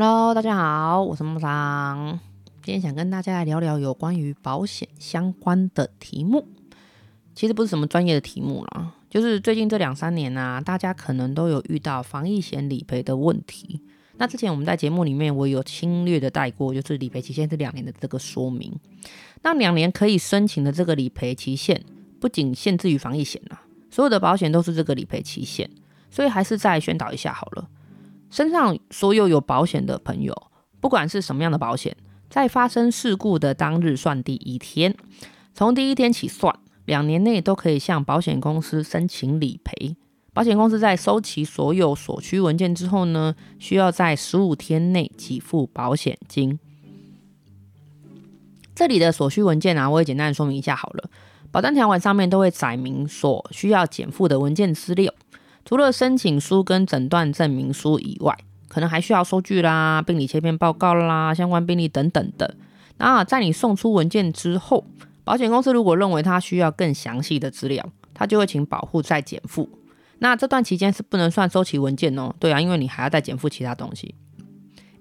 Hello，大家好，我是木桑。今天想跟大家来聊聊有关于保险相关的题目。其实不是什么专业的题目啦，就是最近这两三年啊，大家可能都有遇到防疫险理赔的问题。那之前我们在节目里面，我有轻略的带过，就是理赔期限是两年的这个说明。那两年可以申请的这个理赔期限，不仅限制于防疫险啦，所有的保险都是这个理赔期限。所以还是再宣导一下好了。身上所有有保险的朋友，不管是什么样的保险，在发生事故的当日算第一天，从第一天起算，两年内都可以向保险公司申请理赔。保险公司在收齐所有所需文件之后呢，需要在十五天内给付保险金。这里的所需文件啊，我也简单说明一下好了。保单条款上面都会载明所需要减负的文件资料。除了申请书跟诊断证明书以外，可能还需要收据啦、病理切片报告啦、相关病历等等的。那在你送出文件之后，保险公司如果认为他需要更详细的资料，他就会请保户再减负。那这段期间是不能算收齐文件哦。对啊，因为你还要再减负其他东西，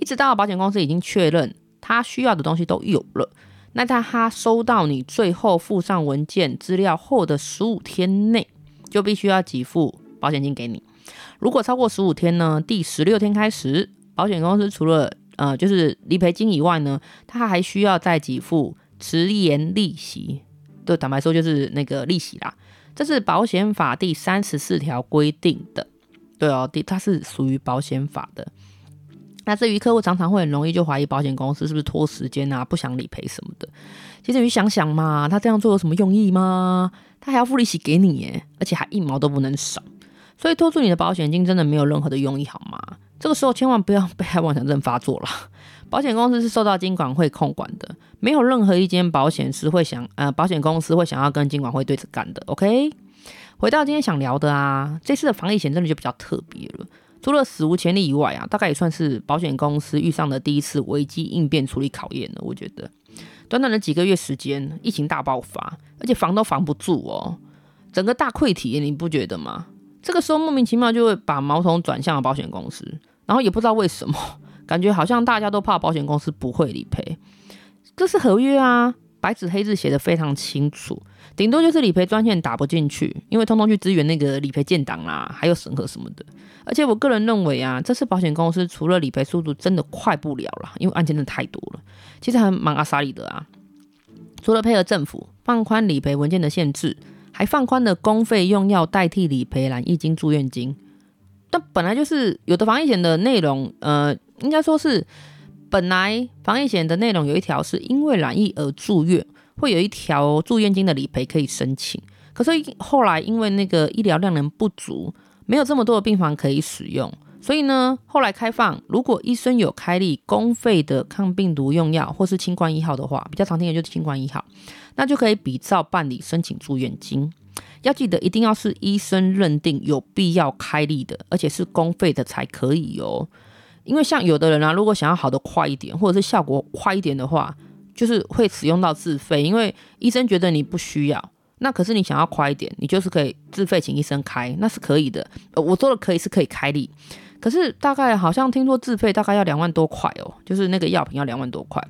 一直到保险公司已经确认他需要的东西都有了，那在他收到你最后附上文件资料后的十五天内，就必须要给付。保险金给你，如果超过十五天呢？第十六天开始，保险公司除了呃就是理赔金以外呢，他还需要再给付迟延利息。对，坦白说就是那个利息啦。这是保险法第三十四条规定的。对哦，第它是属于保险法的。那至于客户常常会很容易就怀疑保险公司是不是拖时间啊，不想理赔什么的。其实你想想嘛，他这样做有什么用意吗？他还要付利息给你耶，而且还一毛都不能少。所以拖住你的保险金真的没有任何的用意，好吗？这个时候千万不要被害妄想症发作了。保险公司是受到金管会控管的，没有任何一间保险是会想呃，保险公司会想要跟金管会对着干的。OK，回到今天想聊的啊，这次的防疫险真的就比较特别了。除了史无前例以外啊，大概也算是保险公司遇上的第一次危机应变处理考验了。我觉得短短的几个月时间，疫情大爆发，而且防都防不住哦，整个大溃体，你不觉得吗？这个时候莫名其妙就会把矛头转向了保险公司，然后也不知道为什么，感觉好像大家都怕保险公司不会理赔。这是合约啊，白纸黑字写得非常清楚，顶多就是理赔专线打不进去，因为通通去支援那个理赔建档啦，还有审核什么的。而且我个人认为啊，这次保险公司除了理赔速度真的快不了了，因为案件真的太多了，其实还蛮阿莎利的啊。除了配合政府放宽理赔文件的限制。还放宽了公费用药代替理赔染疫金住院金，但本来就是有的防疫险的内容，呃，应该说是本来防疫险的内容有一条是因为染疫而住院，会有一条住院金的理赔可以申请。可是后来因为那个医疗量能不足，没有这么多的病房可以使用，所以呢，后来开放，如果医生有开立公费的抗病毒用药或是清冠一号的话，比较常听的就是清冠一号。那就可以比照办理申请住院金，要记得一定要是医生认定有必要开立的，而且是公费的才可以哦。因为像有的人啊，如果想要好的快一点，或者是效果快一点的话，就是会使用到自费，因为医生觉得你不需要。那可是你想要快一点，你就是可以自费请医生开，那是可以的。呃，我说的可以是可以开立，可是大概好像听说自费大概要两万多块哦，就是那个药品要两万多块。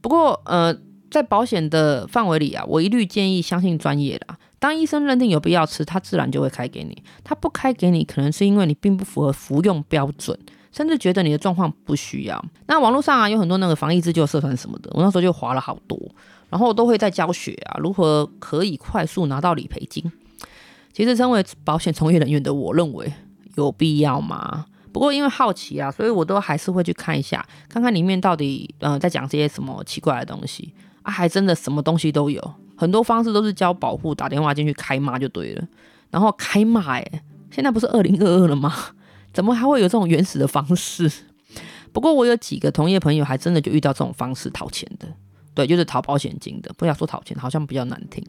不过呃。在保险的范围里啊，我一律建议相信专业的。当医生认定有必要吃，他自然就会开给你。他不开给你，可能是因为你并不符合服用标准，甚至觉得你的状况不需要。那网络上啊，有很多那个防疫自救社团什么的，我那时候就划了好多，然后都会在教学啊，如何可以快速拿到理赔金。其实，身为保险从业人员的我，认为有必要吗？不过因为好奇啊，所以我都还是会去看一下，看看里面到底嗯、在讲这些什么奇怪的东西。啊，还真的什么东西都有，很多方式都是教保护打电话进去开骂就对了，然后开骂哎、现在不是二零二二了吗？怎么还会有这种原始的方式？不过我有几个同业朋友还真的就遇到这种方式讨钱的，对，就是讨保险金的，不要说讨钱，好像比较难听。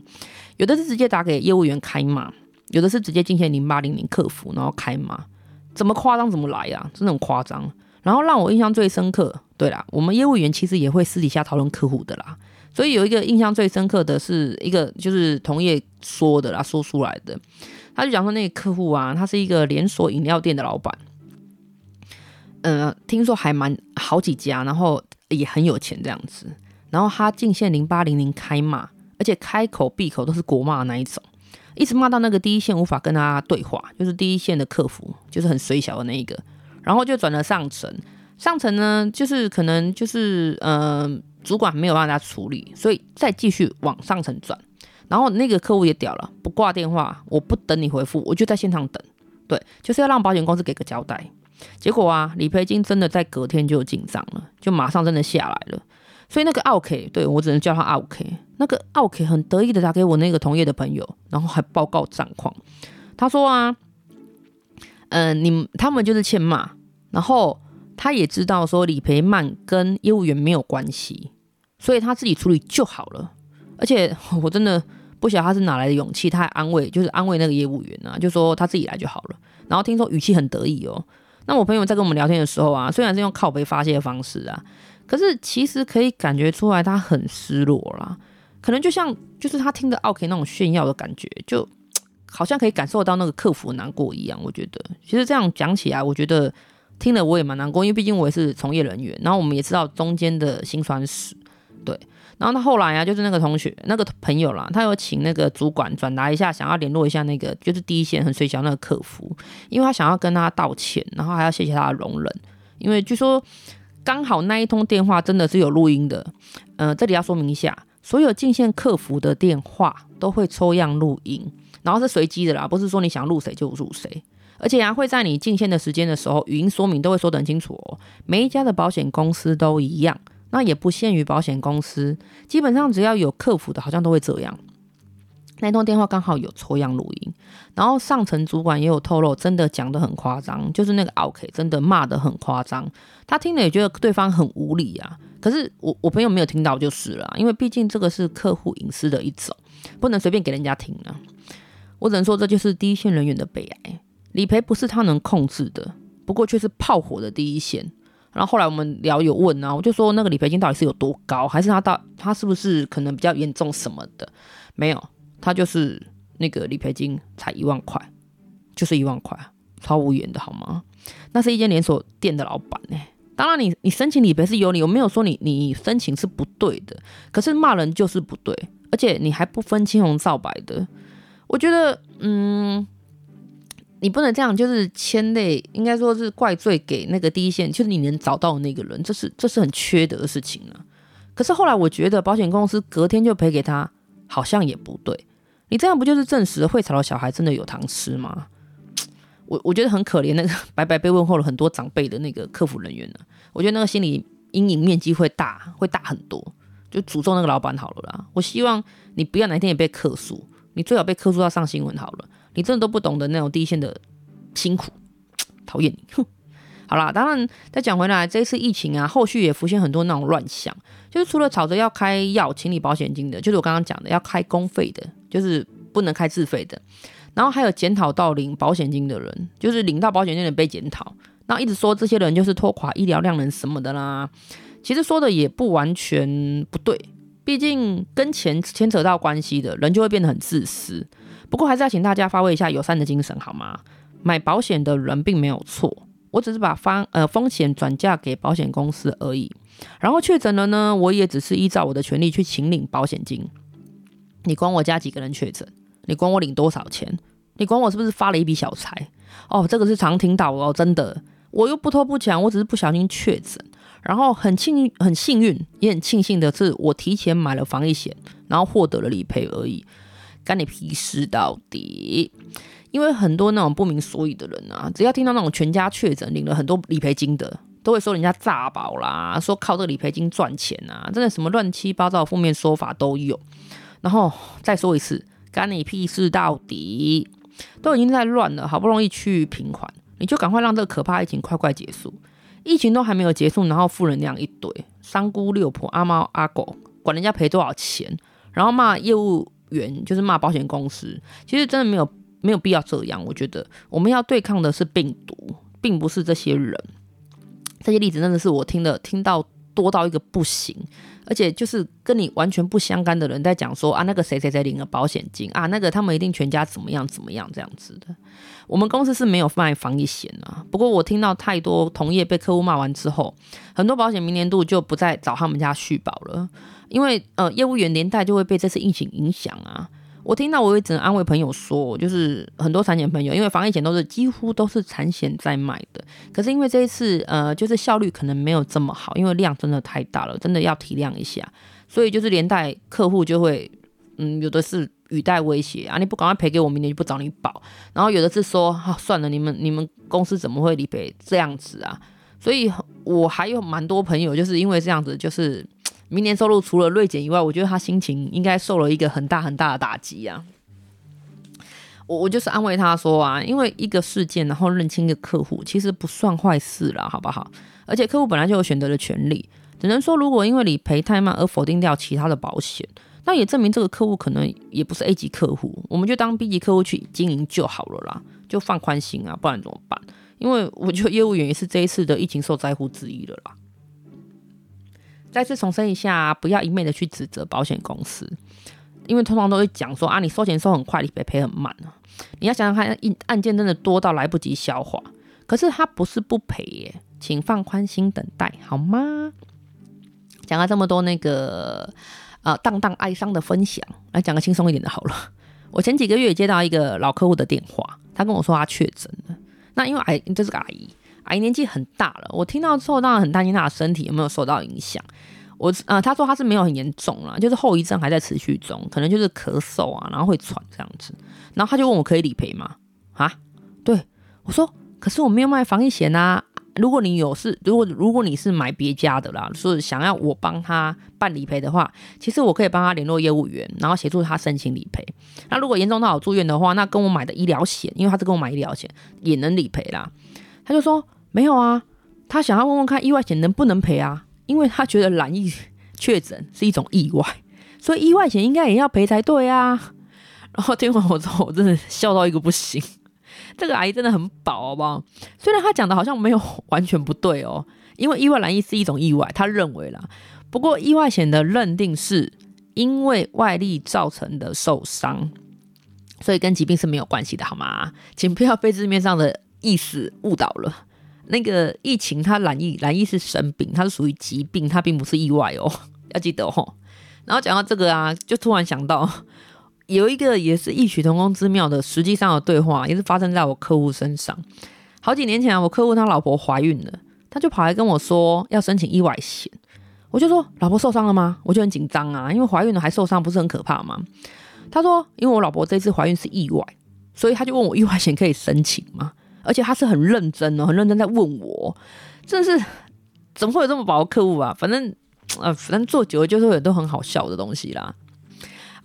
有的是直接打给业务员开骂，有的是直接进行零八零零客服然后开骂，怎么夸张怎么来啊，真的很夸张。然后让我印象最深刻，对啦，我们业务员其实也会私底下讨论客户的啦。所以有一个印象最深刻的是一个就是同业说的啦，说出来的，他就讲说那个客户啊，他是一个连锁饮料店的老板，嗯、听说还蛮好几家，然后也很有钱这样子。然后他进线零八零零开骂，而且开口闭口都是国骂那一种，一直骂到那个第一线无法跟他对话，就是第一线的客服，就是很衰小的那一个。然后就转了上层，上层呢就是可能就是嗯、主管没有办法处理，所以再继续往上层转。然后那个客户也屌了，不挂电话，我不等你回复，我就在现场等。对，就是要让保险公司给个交代。结果啊，理赔金真的在隔天就进账了，就马上真的下来了。所以那个奥 K，对，我只能叫他奥 K。那个奥 K 很得意的打给我那个同业的朋友，然后还报告战况。他说啊，嗯、你他们就是欠骂，然后他也知道说理赔慢跟业务员没有关系，所以他自己处理就好了。而且我真的不晓得他是哪来的勇气，他还安慰，就是安慰那个业务员啊，就说他自己来就好了。然后听说语气很得意哦。那我朋友在跟我们聊天的时候啊，虽然是用靠北发泄的方式啊。可是其实可以感觉出来，他很失落啦。可能就像就是他听的奥 K 那种炫耀的感觉，就 好像可以感受到那个客服难过一样。我觉得，其实这样讲起来，我觉得听了我也蛮难过，因为毕竟我也是从业人员，然后我们也知道中间的辛酸史，对。然后他后来啊，就是那个同学、那个朋友啦，他有请那个主管转达一下，想要联络一下那个就是第一线很衰小那个客服，因为他想要跟他道歉，然后还要谢谢他的容忍，因为据说。刚好那一通电话真的是有录音的，呃，这里要说明一下，所有进线客服的电话都会抽样录音，然后是随机的啦，不是说你想录谁就录谁，而且啊会在你进线的时间的时候，语音说明都会说得很清楚哦，每一家的保险公司都一样，那也不限于保险公司，基本上只要有客服的，好像都会这样。那通电话刚好有抽样录音，然后上层主管也有透露，真的讲得很夸张，就是那个 OK 真的骂得很夸张，他听了也觉得对方很无理啊。可是我我朋友没有听到就是了，因为毕竟这个是客户隐私的一种，不能随便给人家听啊。我只能说这就是第一线人员的悲哀，理赔不是他能控制的，不过却是炮火的第一线。然后后来我们聊有问啊，我就说那个理赔金到底是有多高，还是他到他是不是可能比较严重什么的？没有。他就是那个理赔金才一万块，就是一万块，超无言的好吗？那是一间连锁店的老板呢、当然你，你申请理赔是有理，我没有说你你申请是不对的。可是骂人就是不对，而且你还不分青红皂白的。我觉得，嗯，你不能这样，就是牵累，应该说是怪罪给那个第一线，就是你能找到的那个人，这是这是很缺德的事情了。可是后来我觉得，保险公司隔天就赔给他，好像也不对。你这样不就是证实会吵的小孩真的有糖吃吗？我我觉得很可怜，那个 白白被问候了很多长辈的那个客服人员呢。我觉得那个心理阴影面积会大，会大很多。就诅咒那个老板好了啦。我希望你不要哪天也被客诉，你最好被客诉到上新闻好了。你真的都不懂得那种第一线的辛苦，讨厌你。哼。好啦，当然再讲回来，这一次疫情啊，后续也浮现很多那种乱象，就是除了吵着要开药清理保险金的，就是我刚刚讲的要开公费的。就是不能开自费的，然后还有检讨到领保险金的人，就是领到保险金的人被检讨，然后一直说这些人就是拖垮医疗量能什么的啦。其实说的也不完全不对，毕竟跟钱牵扯到关系的人就会变得很自私。不过还是要请大家发挥一下友善的精神好吗？买保险的人并没有错，我只是把方呃风险转嫁给保险公司而已。然后确诊了呢，我也只是依照我的权利去请领保险金。你管我家几个人确诊？你管我领多少钱？你管我是不是发了一笔小财？哦，这个是常听到哦，真的。我又不偷不抢，我只是不小心确诊，然后很幸运，很幸运，也很庆幸的是，我提前买了防疫险，然后获得了理赔而已。干你屁事到底！因为很多那种不明所以的人啊，只要听到那种全家确诊领了很多理赔金的，都会说人家诈保啦，说靠这个理赔金赚钱啊，真的什么乱七八糟负面说法都有。然后再说一次，干你屁事到底！都已经在乱了，好不容易趋于平缓，你就赶快让这个可怕疫情快快结束。疫情都还没有结束，然后负能量一堆，三姑六婆、阿猫阿狗，管人家赔多少钱，然后骂业务员，就是骂保险公司。其实真的没有没有必要这样。我觉得我们要对抗的是病毒，并不是这些人。这些例子真的是我听的听到多到一个不行，而且就是跟你完全不相干的人在讲说啊，那个谁谁谁领了保险金啊，那个他们一定全家怎么样怎么样这样子的。我们公司是没有卖防疫险啊，不过我听到太多同业被客户骂完之后，很多保险明年度就不再找他们家续保了，因为呃业务员连带就会被这次疫情影响啊。我听到我也只能安慰朋友说，就是很多产险朋友，因为防疫险都是几乎都是产险在卖的，可是因为这一次呃就是效率可能没有这么好，因为量真的太大了，真的要体谅一下，所以就是连带客户就会嗯有的是语带威胁啊，你不赶快赔给我，明年就不找你保，然后有的是说啊算了，你们你们公司怎么会理赔这样子啊？所以我还有蛮多朋友就是因为这样子就是。明年收入除了锐减以外，我觉得他心情应该受了一个很大很大的打击啊！我我就是安慰他说啊，因为一个事件，然后认清一个客户，其实不算坏事了，好不好？而且客户本来就有选择的权利，只能说如果因为理赔太慢而否定掉其他的保险，那也证明这个客户可能也不是 A 级客户，我们就当 B 级客户去经营就好了啦，就放宽心啊，不然怎么办？因为我觉得业务员也是这一次的疫情受灾户之一了啦。再次重申一下，不要一昧的去指责保险公司，因为通常都会讲说啊，你收钱收很快，理赔赔很慢啊。你要想想看，案件真的多到来不及消化，可是他不是不赔耶，请放宽心等待好吗？讲了这么多那个呃荡荡哀伤的分享，来讲个轻松一点的好了。我前几个月接到一个老客户的电话，他跟我说他确诊了，那因为哎，这是个阿姨。阿姨年纪很大了，我听到之后当然很担心她的身体有没有受到影响。我呃，她说她是没有很严重了，就是后遗症还在持续中，可能就是咳嗽啊，然后会喘这样子。然后他就问我可以理赔吗？啊，对，我说可是我没有卖防疫险啊。如果你有是，如果如果你是买别家的啦，说想要我帮他办理赔的话，其实我可以帮他联络业务员，然后协助他申请理赔。那如果严重到我住院的话，那跟我买的医疗险，因为他是跟我买医疗险，也能理赔啦。他就说没有啊，他想要问问看意外险能不能赔啊，因为他觉得染疫确诊是一种意外，所以意外险应该也要赔才对啊。然后听完我之后，我真的笑到一个不行。这个阿姨真的很宝，好不好？虽然他讲的好像没有完全不对哦，因为意外染疫是一种意外，他认为啦。不过意外险的认定是因为外力造成的受伤，所以跟疾病是没有关系的，好吗？请不要被字面上的。意思误导了，那个疫情它染疫，染疫是生病，它是属于疾病，它并不是意外哦，要记得哦。然后讲到这个啊，就突然想到有一个也是异曲同工之妙的实际上的对话，也是发生在我客户身上。好几年前啊，我客户他老婆怀孕了，他就跑来跟我说要申请意外险，我就说老婆受伤了吗？我就很紧张啊，因为怀孕了还受伤，不是很可怕吗？他说因为我老婆这次怀孕是意外，所以他就问我意外险可以申请吗？而且他是很认真哦，很认真在问我，真的是怎么会有这么宝的客户啊？反正呃，反正做久了就是会有都很好笑的东西啦。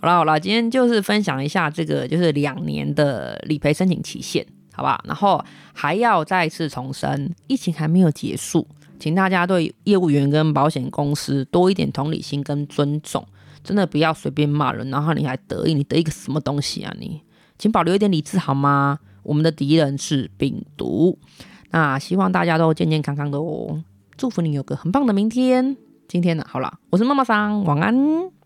好啦好啦，今天就是分享一下这个就是两年的理赔申请期限，好吧？然后还要再次重申，疫情还没有结束，请大家对业务员跟保险公司多一点同理心跟尊重，真的不要随便骂人，然后你还得意，你得一个什么东西啊你？请保留一点理智好吗？我们的敌人是病毒，那希望大家都健健康康的哦，祝福你有个很棒的明天。今天呢，好了，我是妈妈桑，晚安。